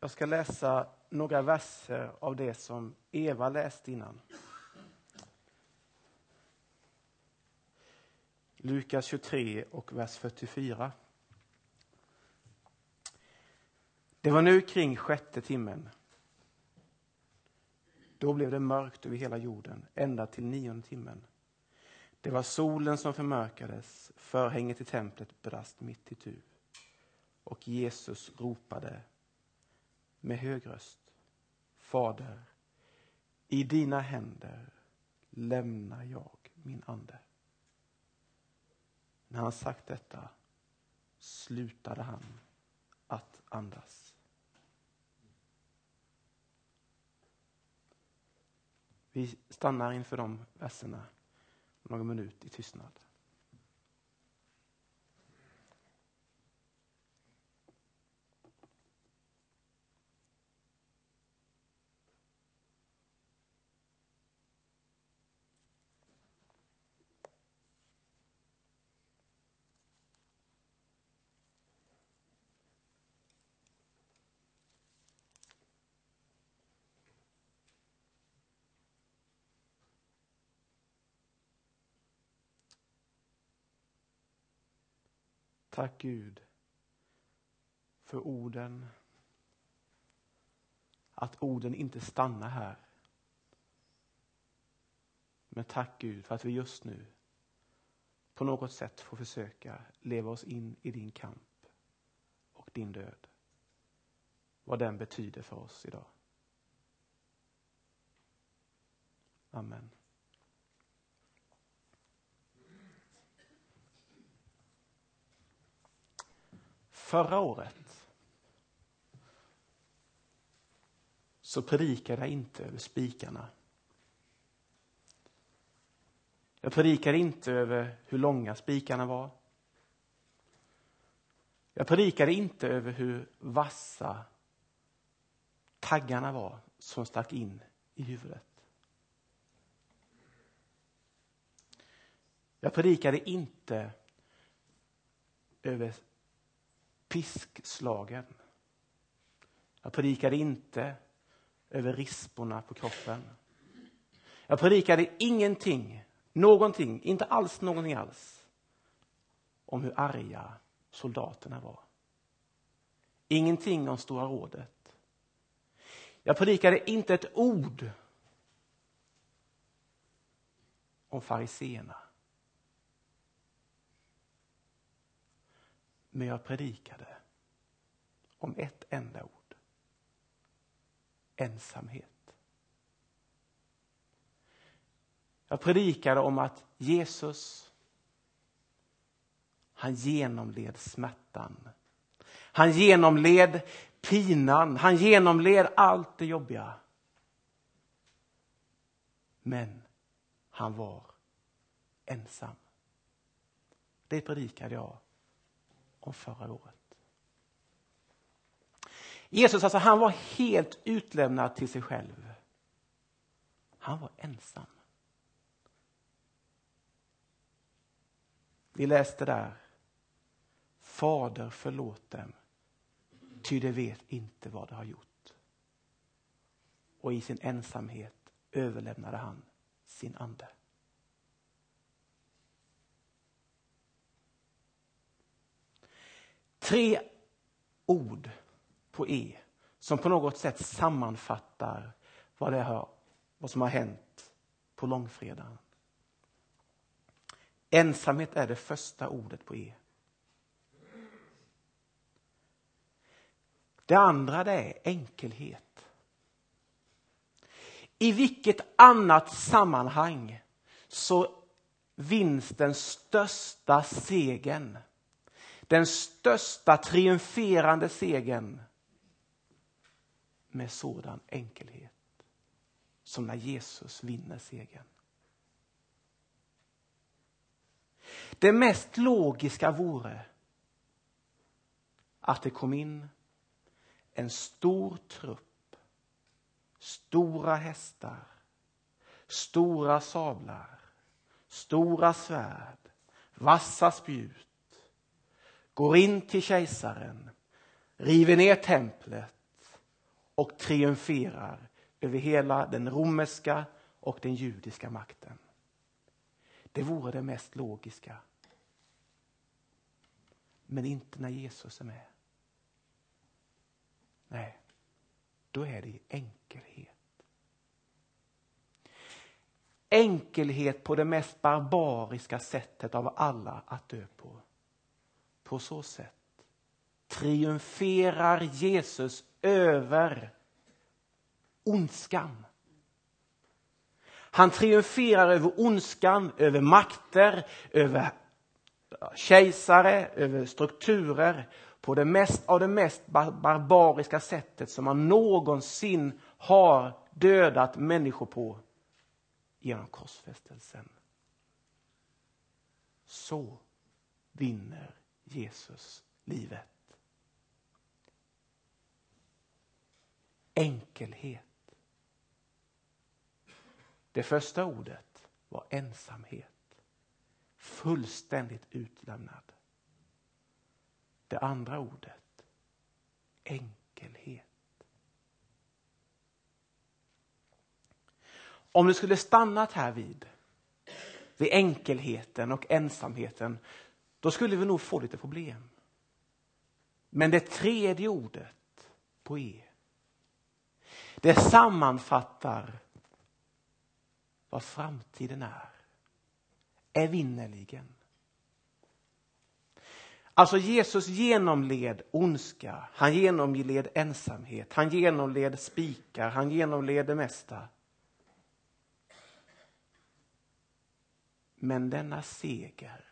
Jag ska läsa några verser av det som Eva läste innan. Lukas 23 och vers 44. Det var nu kring sjätte timmen. Då blev det mörkt över hela jorden, ända till nionde timmen. Det var solen som förmörkades, förhänget i templet brast mitt i tu. Och Jesus ropade med hög röst. Fader, i dina händer lämnar jag min ande. När han sagt detta slutade han att andas. Vi stannar inför de verserna någon minut i tystnad. Tack Gud för orden. Att orden inte stannar här. Men tack Gud för att vi just nu på något sätt får försöka leva oss in i din kamp och din död. Vad den betyder för oss idag. Amen. Förra året så predikade jag inte över spikarna. Jag predikade inte över hur långa spikarna var. Jag predikade inte över hur vassa taggarna var som stack in i huvudet. Jag predikade inte över piskslagen. Jag predikade inte över risporna på kroppen. Jag predikade ingenting, någonting, inte alls någonting alls om hur arga soldaterna var. Ingenting om Stora rådet. Jag predikade inte ett ord om fariseerna. Men jag predikade om ett enda ord. Ensamhet. Jag predikade om att Jesus, han genomled smärtan. Han genomled pinan, han genomled allt det jobbiga. Men han var ensam. Det predikade jag om förra året. Jesus alltså, han var helt utlämnad till sig själv. Han var ensam. Vi läste där. Fader förlåt dem, ty de vet inte vad de har gjort. Och i sin ensamhet överlämnade han sin ande. Tre ord på E som på något sätt sammanfattar vad, det har, vad som har hänt på långfredagen. Ensamhet är det första ordet på E. Det andra det är enkelhet. I vilket annat sammanhang så vinns den största segern den största triumferande segern med sådan enkelhet som när Jesus vinner segern. Det mest logiska vore att det kom in en stor trupp, stora hästar, stora sablar, stora svärd, vassa spjut går in till kejsaren, river ner templet, och triumferar över hela den romerska och den judiska makten. Det vore det mest logiska. Men inte när Jesus är med. Nej, då är det i enkelhet. Enkelhet på det mest barbariska sättet av alla att dö på. På så sätt triumferar Jesus över ondskan. Han triumferar över ondskan, över makter, över kejsare, över strukturer på det mest, av det mest barbariska sättet som man någonsin har dödat människor på genom korsfästelsen. Så vinner Jesus livet. Enkelhet. Det första ordet var ensamhet. Fullständigt utlämnad. Det andra ordet, enkelhet. Om du skulle stannat här vid, vid enkelheten och ensamheten, då skulle vi nog få lite problem. Men det tredje ordet på E, det sammanfattar vad framtiden är. Evinnerligen. Alltså Jesus genomled ondska, han genomled ensamhet, han genomled spikar, han genomled det mesta. Men denna seger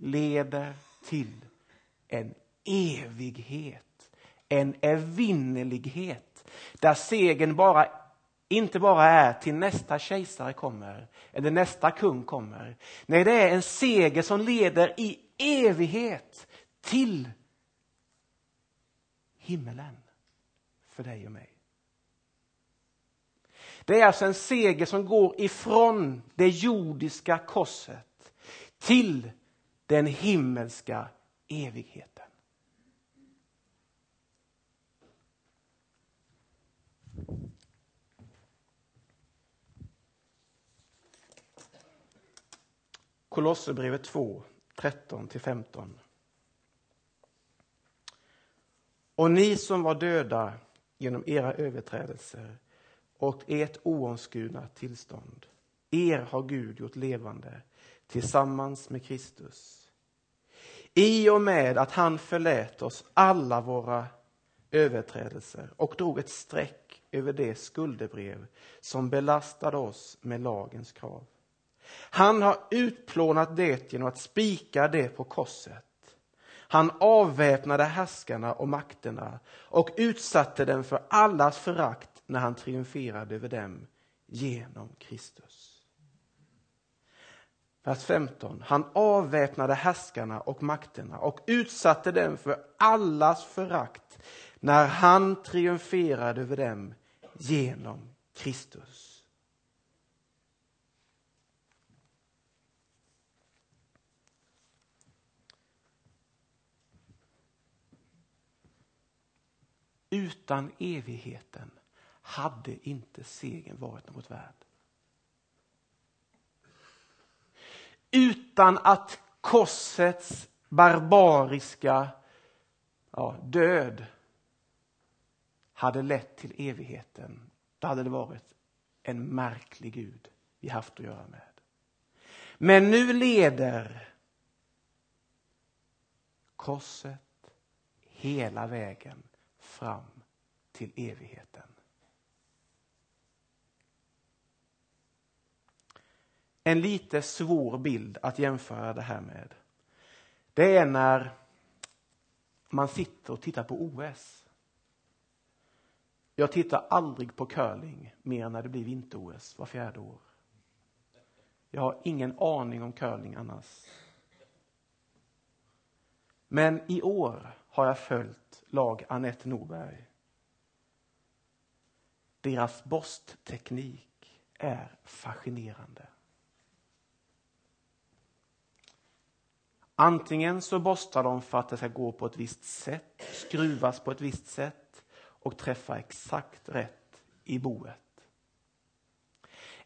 leder till en evighet, en evinnerlighet där segern bara inte bara är till nästa kejsare kommer eller nästa kung kommer. Nej, det är en seger som leder i evighet till himmelen för dig och mig. Det är alltså en seger som går ifrån det jordiska korset till den himmelska evigheten. Kolosserbrevet 2, 13-15. Och ni som var döda genom era överträdelser och ert oomskurna tillstånd, er har Gud gjort levande tillsammans med Kristus. I och med att han förlät oss alla våra överträdelser och drog ett streck över det skuldebrev som belastade oss med lagens krav. Han har utplånat det genom att spika det på korset. Han avväpnade härskarna och makterna och utsatte dem för allas förakt när han triumferade över dem genom Kristus. Vers 15. Han avväpnade härskarna och makterna och utsatte dem för allas förakt när han triumferade över dem genom Kristus. Utan evigheten hade inte segern varit något värd. Utan att korsets barbariska ja, död hade lett till evigheten, då hade det varit en märklig Gud vi haft att göra med. Men nu leder korset hela vägen fram till evigheten. En lite svår bild att jämföra det här med. Det är när man sitter och tittar på OS. Jag tittar aldrig på curling mer än när det blir vinter-OS var fjärde år. Jag har ingen aning om curling annars. Men i år har jag följt lag Anette Norberg. Deras borstteknik är fascinerande. Antingen så borstar de för att det ska gå på ett visst sätt, skruvas på ett visst sätt och träffa exakt rätt i boet.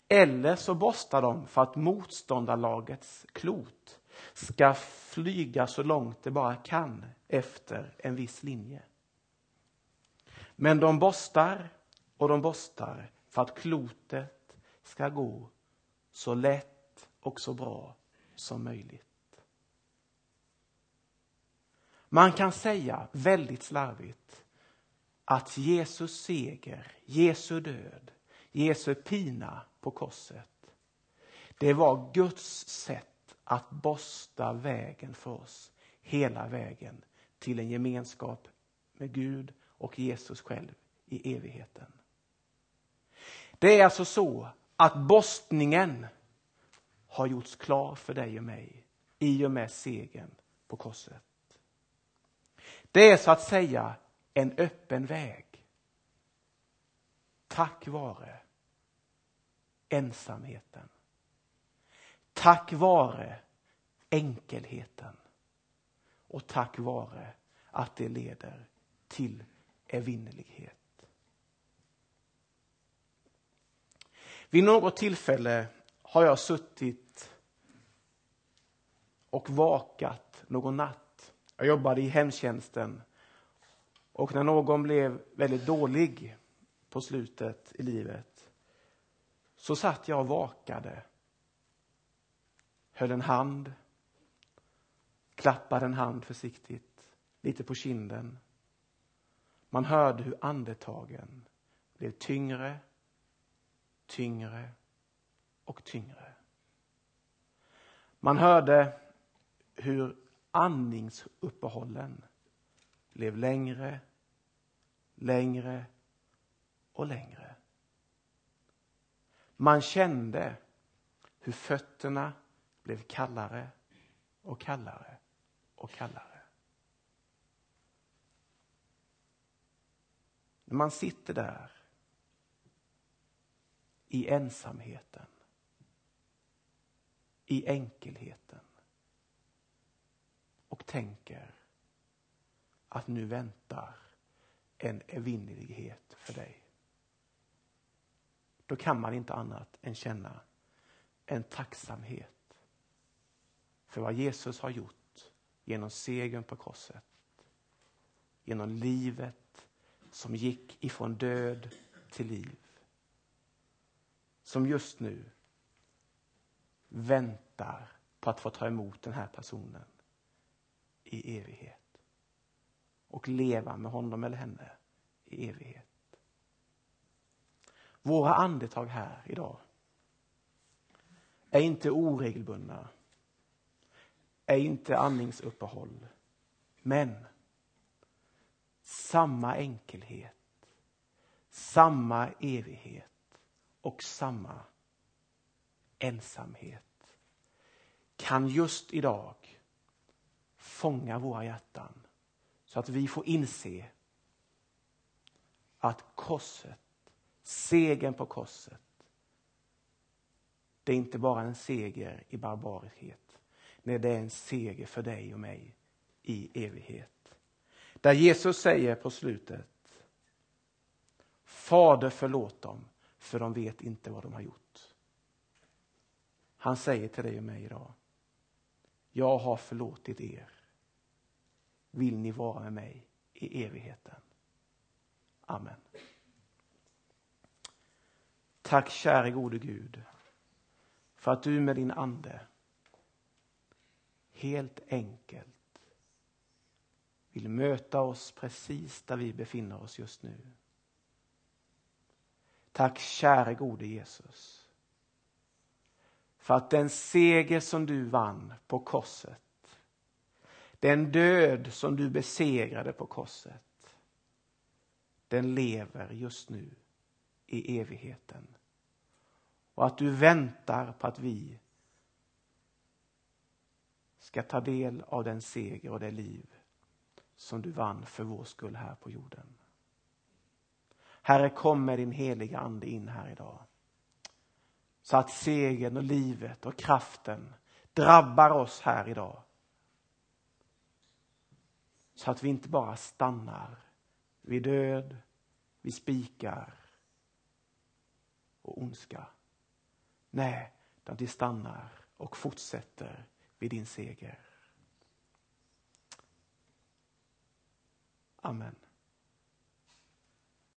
Eller så borstar de för att motståndarlagets klot ska flyga så långt det bara kan efter en viss linje. Men de borstar och de borstar för att klotet ska gå så lätt och så bra som möjligt. Man kan säga väldigt slarvigt att Jesus seger, Jesu död, Jesu pina på korset. Det var Guds sätt att borsta vägen för oss hela vägen till en gemenskap med Gud och Jesus själv i evigheten. Det är alltså så att borstningen har gjorts klar för dig och mig i och med segern på korset. Det är så att säga en öppen väg. Tack vare ensamheten. Tack vare enkelheten. Och tack vare att det leder till evinnerlighet. Vid något tillfälle har jag suttit och vakat någon natt. Jag jobbade i hemtjänsten och när någon blev väldigt dålig på slutet i livet så satt jag och vakade. Höll en hand, klappade en hand försiktigt, lite på kinden. Man hörde hur andetagen blev tyngre, tyngre och tyngre. Man hörde hur andningsuppehållen blev längre, längre och längre. Man kände hur fötterna blev kallare och kallare och kallare. När man sitter där i ensamheten, i enkelheten och tänker att nu väntar en evinnerlighet för dig. Då kan man inte annat än känna en tacksamhet för vad Jesus har gjort genom segern på korset. Genom livet som gick ifrån död till liv. Som just nu väntar på att få ta emot den här personen i evighet och leva med honom eller henne i evighet. Våra andetag här idag är inte oregelbundna, är inte andningsuppehåll, men samma enkelhet, samma evighet och samma ensamhet kan just idag fånga våra hjärtan så att vi får inse att korset, segern på korset, det är inte bara en seger i barbariskhet. Nej, det är en seger för dig och mig i evighet. Där Jesus säger på slutet Fader förlåt dem, för de vet inte vad de har gjort. Han säger till dig och mig idag jag har förlåtit er vill ni vara med mig i evigheten. Amen. Tack käre gode Gud för att du med din ande helt enkelt vill möta oss precis där vi befinner oss just nu. Tack käre gode Jesus för att den seger som du vann på korset den död som du besegrade på korset, den lever just nu i evigheten. Och att du väntar på att vi ska ta del av den seger och det liv som du vann för vår skull här på jorden. Herre, kom med din heliga Ande in här idag. Så att segern och livet och kraften drabbar oss här idag. Så att vi inte bara stannar vid död, vid spikar och ondska. Nej, utan vi stannar och fortsätter vid din seger. Amen.